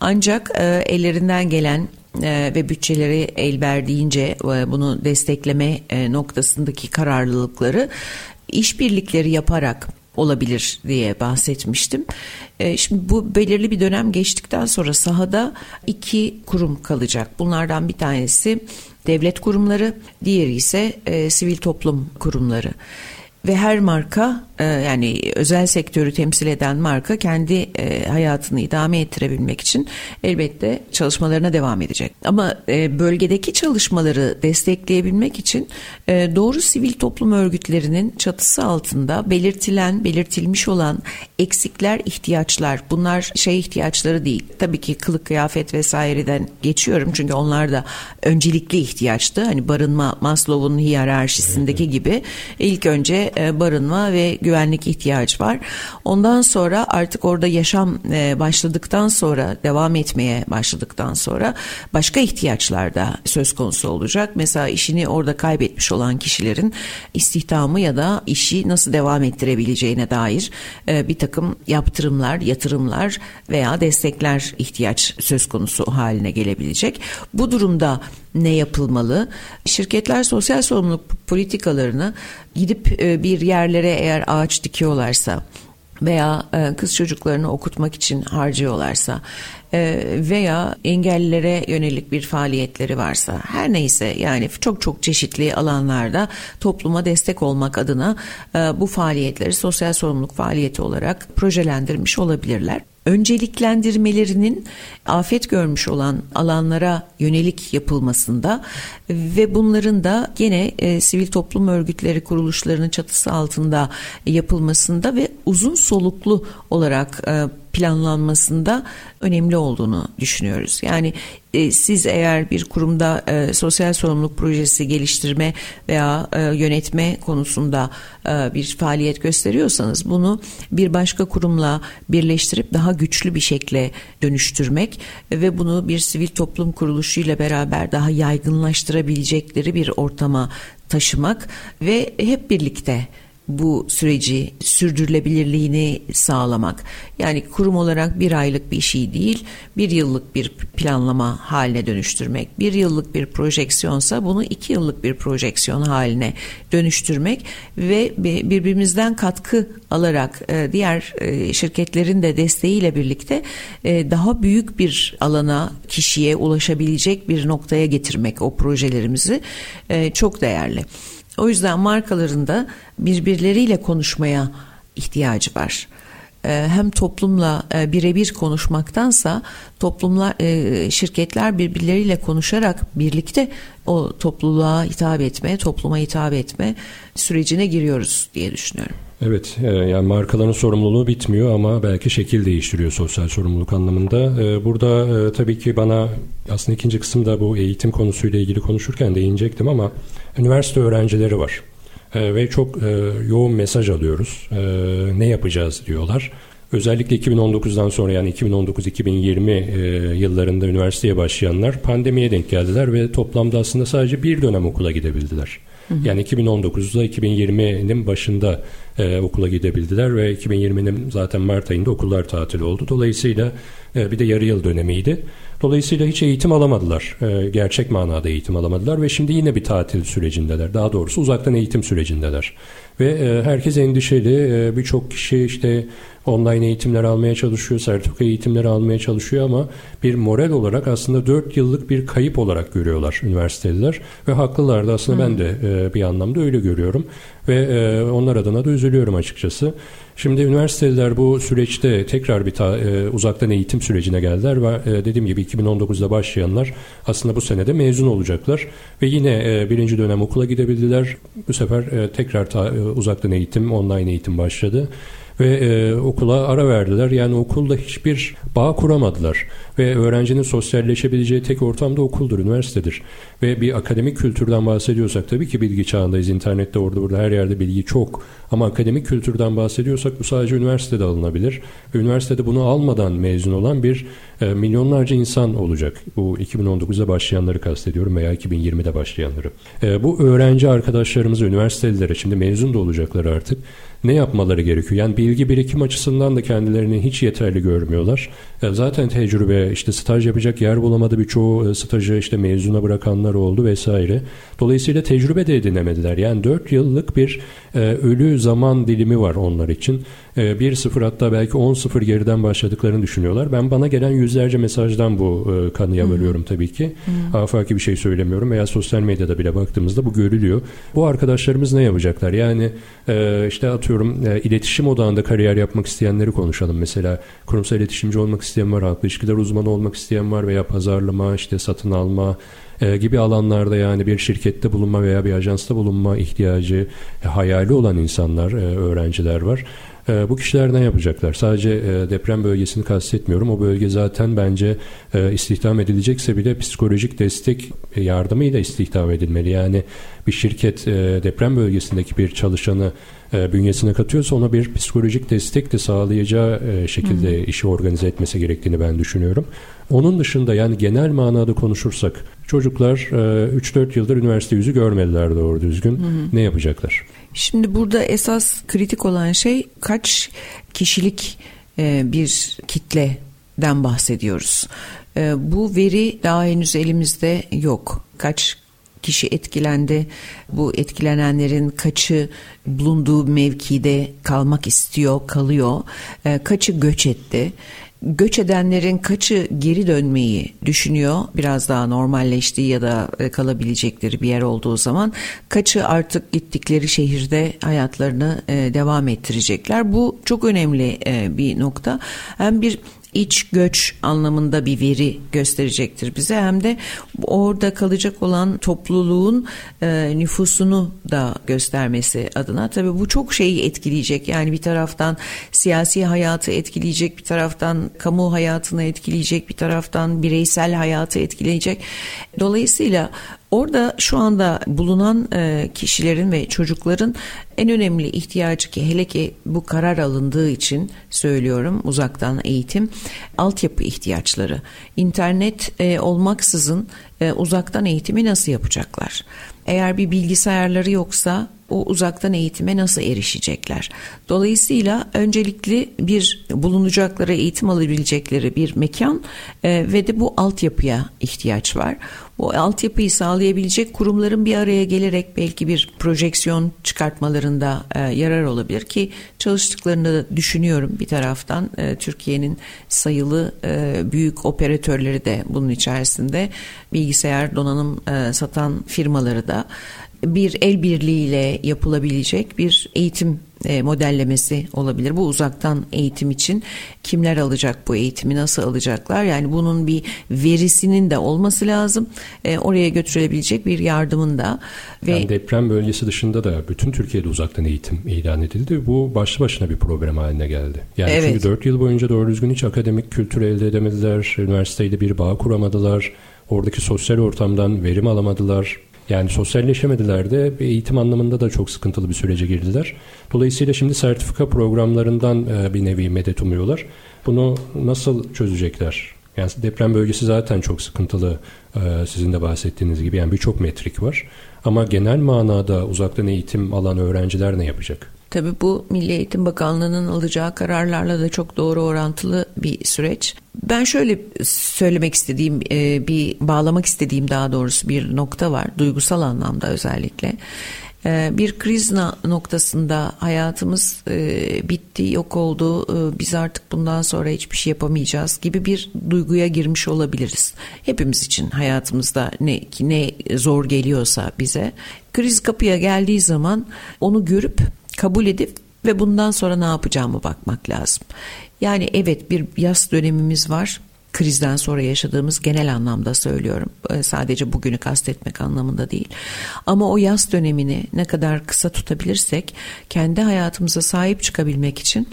Ancak ellerinden gelen ve bütçeleri el verdiğince bunu destekleme noktasındaki kararlılıkları işbirlikleri yaparak olabilir diye bahsetmiştim. E, şimdi bu belirli bir dönem geçtikten sonra sahada iki kurum kalacak. Bunlardan bir tanesi devlet kurumları, diğeri ise e, sivil toplum kurumları. Ve her marka e, yani özel sektörü temsil eden marka kendi e, hayatını idame ettirebilmek için elbette çalışmalarına devam edecek. Ama e, bölgedeki çalışmaları destekleyebilmek için doğru sivil toplum örgütlerinin çatısı altında belirtilen, belirtilmiş olan eksikler, ihtiyaçlar bunlar şey ihtiyaçları değil. Tabii ki kılık kıyafet vesaireden geçiyorum çünkü onlar da öncelikli ihtiyaçtı. Hani barınma Maslow'un hiyerarşisindeki gibi ilk önce barınma ve güvenlik ihtiyacı var. Ondan sonra artık orada yaşam e, başladıktan sonra devam etmeye başladıktan sonra başka ihtiyaçlar da söz konusu olacak. Mesela işini orada kaybetmiş olan kişilerin istihdamı ya da işi nasıl devam ettirebileceğine dair e, bir takım yaptırımlar, yatırımlar veya destekler ihtiyaç söz konusu haline gelebilecek. Bu durumda ne yapılmalı? Şirketler sosyal sorumluluk politikalarını gidip e, bir yerlere eğer ağaç dikiyorlarsa veya e, kız çocuklarını okutmak için harcıyorlarsa e, veya engellilere yönelik bir faaliyetleri varsa her neyse yani çok çok çeşitli alanlarda topluma destek olmak adına bu faaliyetleri sosyal sorumluluk faaliyeti olarak projelendirmiş olabilirler önceliklendirmelerinin afet görmüş olan alanlara yönelik yapılmasında ve bunların da gene e, sivil toplum örgütleri kuruluşlarının çatısı altında yapılmasında ve uzun soluklu olarak e, planlanmasında önemli olduğunu düşünüyoruz. Yani e, siz eğer bir kurumda e, sosyal sorumluluk projesi geliştirme veya e, yönetme konusunda e, bir faaliyet gösteriyorsanız bunu bir başka kurumla birleştirip daha güçlü bir şekle dönüştürmek ve bunu bir sivil toplum kuruluşuyla beraber daha yaygınlaştırabilecekleri bir ortama taşımak ve hep birlikte bu süreci sürdürülebilirliğini sağlamak. Yani kurum olarak bir aylık bir şey değil, bir yıllık bir planlama haline dönüştürmek. Bir yıllık bir projeksiyonsa bunu iki yıllık bir projeksiyon haline dönüştürmek ve birbirimizden katkı alarak e, diğer e, şirketlerin de desteğiyle birlikte e, daha büyük bir alana, kişiye ulaşabilecek bir noktaya getirmek o projelerimizi çok değerli. O yüzden markalarında birbirleriyle konuşmaya ihtiyacı var. Ee, hem toplumla e, birebir konuşmaktansa toplumlar e, şirketler birbirleriyle konuşarak birlikte o topluluğa hitap etme, topluma hitap etme sürecine giriyoruz diye düşünüyorum. Evet e, yani markaların sorumluluğu bitmiyor ama belki şekil değiştiriyor sosyal sorumluluk anlamında. Burada tabii ki bana aslında ikinci kısımda bu eğitim konusuyla ilgili konuşurken değinecektim ama üniversite öğrencileri var. E, ve çok e, yoğun mesaj alıyoruz. E, ne yapacağız diyorlar. Özellikle 2019'dan sonra yani 2019-2020 e, yıllarında üniversiteye başlayanlar pandemiye denk geldiler ve toplamda aslında sadece bir dönem okula gidebildiler. Hı hı. Yani 2019'da 2020'nin başında e, okula gidebildiler ve 2020'nin zaten Mart ayında okullar tatil oldu. Dolayısıyla e, bir de yarı yıl dönemiydi. Dolayısıyla hiç eğitim alamadılar. E, gerçek manada eğitim alamadılar ve şimdi yine bir tatil sürecindeler. Daha doğrusu uzaktan eğitim sürecindeler. Ve e, herkes endişeli. E, Birçok kişi işte online eğitimler almaya çalışıyor, sertifika eğitimleri almaya çalışıyor ama bir moral olarak aslında 4 yıllık bir kayıp olarak görüyorlar üniversiteliler. Ve haklılar da aslında hmm. ben de e, bir anlamda öyle görüyorum. Ve e, onlar adına da üzülüyorum açıkçası. Şimdi üniversiteler bu süreçte tekrar bir ta, e, uzaktan eğitim sürecine geldiler ve e, dediğim gibi 2019'da başlayanlar aslında bu senede mezun olacaklar ve yine e, birinci dönem okula gidebildiler. Bu sefer e, tekrar ta, e, uzaktan eğitim, online eğitim başladı ve e, okula ara verdiler. Yani okulda hiçbir bağ kuramadılar ve öğrencinin sosyalleşebileceği tek ortam da okuldur, üniversitedir. Ve bir akademik kültürden bahsediyorsak tabii ki bilgi çağındayız. İnternette orada burada her yerde bilgi çok. Ama akademik kültürden bahsediyorsak bu sadece üniversitede alınabilir. Ve üniversitede bunu almadan mezun olan bir e, milyonlarca insan olacak. Bu 2019'da başlayanları kastediyorum veya 2020'de başlayanları. E, bu öğrenci arkadaşlarımızı üniversitelilere şimdi mezun da olacaklar artık ne yapmaları gerekiyor? Yani bilgi birikim açısından da kendilerini hiç yeterli görmüyorlar. E, zaten tecrübe işte staj yapacak yer bulamadı birçoğu e, stajı işte mezuna bırakanlar oldu vesaire. Dolayısıyla tecrübe de edinemediler. Yani 4 yıllık bir e, ölü zaman dilimi var onlar için. 1-0 hatta belki 10-0 geriden başladıklarını düşünüyorlar. Ben bana gelen yüzlerce mesajdan bu e, kanıya varıyorum tabii ki. Hı. Afaki bir şey söylemiyorum veya sosyal medyada bile baktığımızda bu görülüyor. Bu arkadaşlarımız ne yapacaklar? Yani e, işte atıyorum e, iletişim odağında kariyer yapmak isteyenleri konuşalım. Mesela kurumsal iletişimci olmak isteyen var, halkla ilişkiler uzmanı olmak isteyen var veya pazarlama, işte satın alma, gibi alanlarda yani bir şirkette bulunma veya bir ajansta bulunma ihtiyacı hayali olan insanlar, öğrenciler var. E, bu kişiler ne yapacaklar? Sadece e, deprem bölgesini kastetmiyorum. O bölge zaten bence e, istihdam edilecekse bile psikolojik destek e, yardımıyla istihdam edilmeli. Yani bir şirket e, deprem bölgesindeki bir çalışanı e, bünyesine katıyorsa ona bir psikolojik destek de sağlayacağı e, şekilde hmm. işi organize etmesi gerektiğini ben düşünüyorum. Onun dışında yani genel manada konuşursak çocuklar 3-4 e, yıldır üniversite yüzü görmediler doğru düzgün. Hmm. Ne yapacaklar? Şimdi burada esas kritik olan şey kaç kişilik e, bir kitleden bahsediyoruz. E, bu veri daha henüz elimizde yok. Kaç kişi etkilendi. Bu etkilenenlerin kaçı bulunduğu mevkide kalmak istiyor, kalıyor. E, kaçı göç etti göç edenlerin kaçı geri dönmeyi düşünüyor biraz daha normalleştiği ya da e, kalabilecekleri bir yer olduğu zaman kaçı artık gittikleri şehirde hayatlarını e, devam ettirecekler. Bu çok önemli e, bir nokta. Hem bir iç göç anlamında bir veri gösterecektir bize. Hem de orada kalacak olan topluluğun e, nüfusunu da göstermesi adına. Tabii bu çok şeyi etkileyecek. Yani bir taraftan siyasi hayatı etkileyecek bir taraftan kamu hayatını etkileyecek bir taraftan bireysel hayatı etkileyecek. Dolayısıyla Orada şu anda bulunan e, kişilerin ve çocukların en önemli ihtiyacı ki hele ki bu karar alındığı için söylüyorum uzaktan eğitim altyapı ihtiyaçları. İnternet e, olmaksızın e, uzaktan eğitimi nasıl yapacaklar? Eğer bir bilgisayarları yoksa o uzaktan eğitime nasıl erişecekler? Dolayısıyla öncelikli bir bulunacakları, eğitim alabilecekleri bir mekan ve de bu altyapıya ihtiyaç var. Bu altyapıyı sağlayabilecek kurumların bir araya gelerek belki bir projeksiyon çıkartmalarında e, yarar olabilir ki çalıştıklarını da düşünüyorum bir taraftan. E, Türkiye'nin sayılı e, büyük operatörleri de bunun içerisinde. Bilgisayar donanım e, satan firmaları da bir el birliğiyle yapılabilecek bir eğitim e, modellemesi olabilir. Bu uzaktan eğitim için kimler alacak bu eğitimi nasıl alacaklar? Yani bunun bir verisinin de olması lazım. E, oraya götürülebilecek bir yardımın da. Ve yani deprem bölgesi dışında da bütün Türkiye'de uzaktan eğitim ilan edildi. Bu başlı başına bir problem haline geldi. Yani evet. çünkü 4 yıl boyunca doğru düzgün hiç akademik kültür elde edemediler. Üniversiteyle bir bağ kuramadılar. Oradaki sosyal ortamdan verim alamadılar. Yani sosyalleşemediler de eğitim anlamında da çok sıkıntılı bir sürece girdiler. Dolayısıyla şimdi sertifika programlarından e, bir nevi medet umuyorlar. Bunu nasıl çözecekler? Yani deprem bölgesi zaten çok sıkıntılı e, sizin de bahsettiğiniz gibi. Yani birçok metrik var. Ama genel manada uzaktan eğitim alan öğrenciler ne yapacak? Tabii bu Milli Eğitim Bakanlığı'nın alacağı kararlarla da çok doğru orantılı bir süreç. Ben şöyle söylemek istediğim, e, bir bağlamak istediğim daha doğrusu bir nokta var. Duygusal anlamda özellikle. E, bir kriz noktasında hayatımız e, bitti, yok oldu, biz artık bundan sonra hiçbir şey yapamayacağız gibi bir duyguya girmiş olabiliriz. Hepimiz için hayatımızda ne ne zor geliyorsa bize kriz kapıya geldiği zaman onu görüp kabul edip ve bundan sonra ne yapacağımı bakmak lazım. Yani evet bir yaz dönemimiz var krizden sonra yaşadığımız genel anlamda söylüyorum. Ee, sadece bugünü kastetmek anlamında değil. Ama o yaz dönemini ne kadar kısa tutabilirsek kendi hayatımıza sahip çıkabilmek için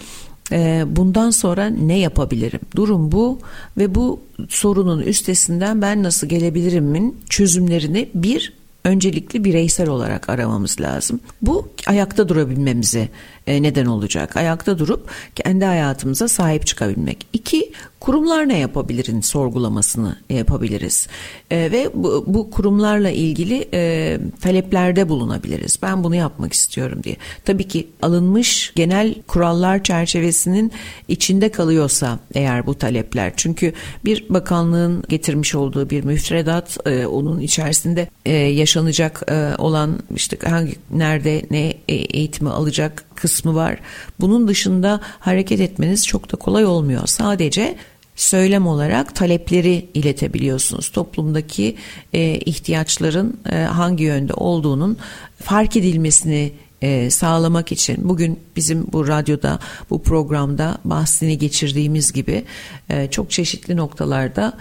e, bundan sonra ne yapabilirim? Durum bu ve bu sorunun üstesinden ben nasıl gelebilirimin çözümlerini bir öncelikli bireysel olarak aramamız lazım. Bu ayakta durabilmemize e, neden olacak. Ayakta durup kendi hayatımıza sahip çıkabilmek. İki, kurumlar ne yapabilirin sorgulamasını yapabiliriz. E, ve bu, bu kurumlarla ilgili e, taleplerde bulunabiliriz. Ben bunu yapmak istiyorum diye. Tabii ki alınmış genel kurallar çerçevesinin içinde kalıyorsa eğer bu talepler. Çünkü bir bakanlığın getirmiş olduğu bir müfredat e, onun içerisinde e, yaşanacak e, olan işte hangi nerede ne e, eğitimi alacak kısmı var. Bunun dışında hareket etmeniz çok da kolay olmuyor. Sadece söylem olarak talepleri iletebiliyorsunuz. Toplumdaki e, ihtiyaçların e, hangi yönde olduğunun fark edilmesini e, sağlamak için bugün bizim bu radyoda bu programda bahsini geçirdiğimiz gibi e, çok çeşitli noktalarda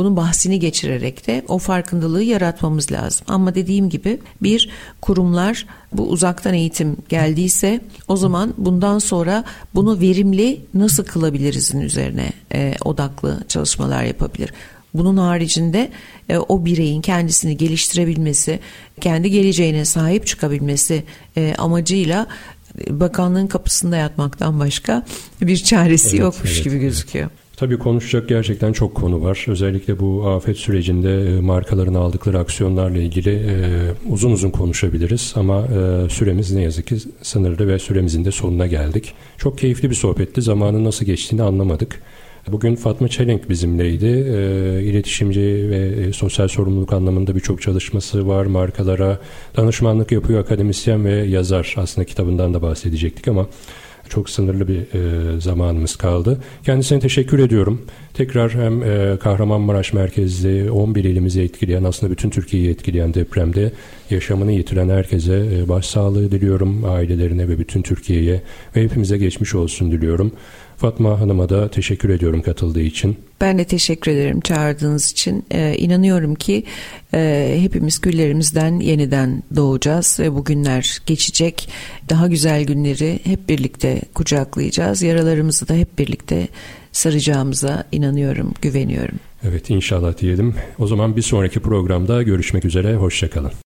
bunun bahsini geçirerek de o farkındalığı yaratmamız lazım. Ama dediğim gibi bir kurumlar bu uzaktan eğitim geldiyse o zaman bundan sonra bunu verimli nasıl kılabilirizin üzerine e, odaklı çalışmalar yapabilir. Bunun haricinde e, o bireyin kendisini geliştirebilmesi, kendi geleceğine sahip çıkabilmesi e, amacıyla e, bakanlığın kapısında yatmaktan başka bir çaresi evet, yokmuş evet, gibi gözüküyor. Tabii konuşacak gerçekten çok konu var. Özellikle bu afet sürecinde e, markaların aldıkları aksiyonlarla ilgili e, uzun uzun konuşabiliriz. Ama e, süremiz ne yazık ki sınırlı ve süremizin de sonuna geldik. Çok keyifli bir sohbetti. Zamanın nasıl geçtiğini anlamadık. Bugün Fatma Çelenk bizimleydi. E, iletişimci ve sosyal sorumluluk anlamında birçok çalışması var. Markalara danışmanlık yapıyor akademisyen ve yazar. Aslında kitabından da bahsedecektik ama çok sınırlı bir e, zamanımız kaldı. Kendisine teşekkür ediyorum. Tekrar hem e, Kahramanmaraş merkezli 11 ilimizi etkileyen aslında bütün Türkiye'yi etkileyen depremde yaşamını yitiren herkese e, başsağlığı diliyorum. Ailelerine ve bütün Türkiye'ye ve hepimize geçmiş olsun diliyorum. Fatma Hanım'a da teşekkür ediyorum katıldığı için. Ben de teşekkür ederim çağırdığınız için. Ee, inanıyorum ki e, hepimiz küllerimizden yeniden doğacağız ve bu günler geçecek. Daha güzel günleri hep birlikte kucaklayacağız. Yaralarımızı da hep birlikte saracağımıza inanıyorum, güveniyorum. Evet inşallah diyelim. O zaman bir sonraki programda görüşmek üzere. Hoşçakalın.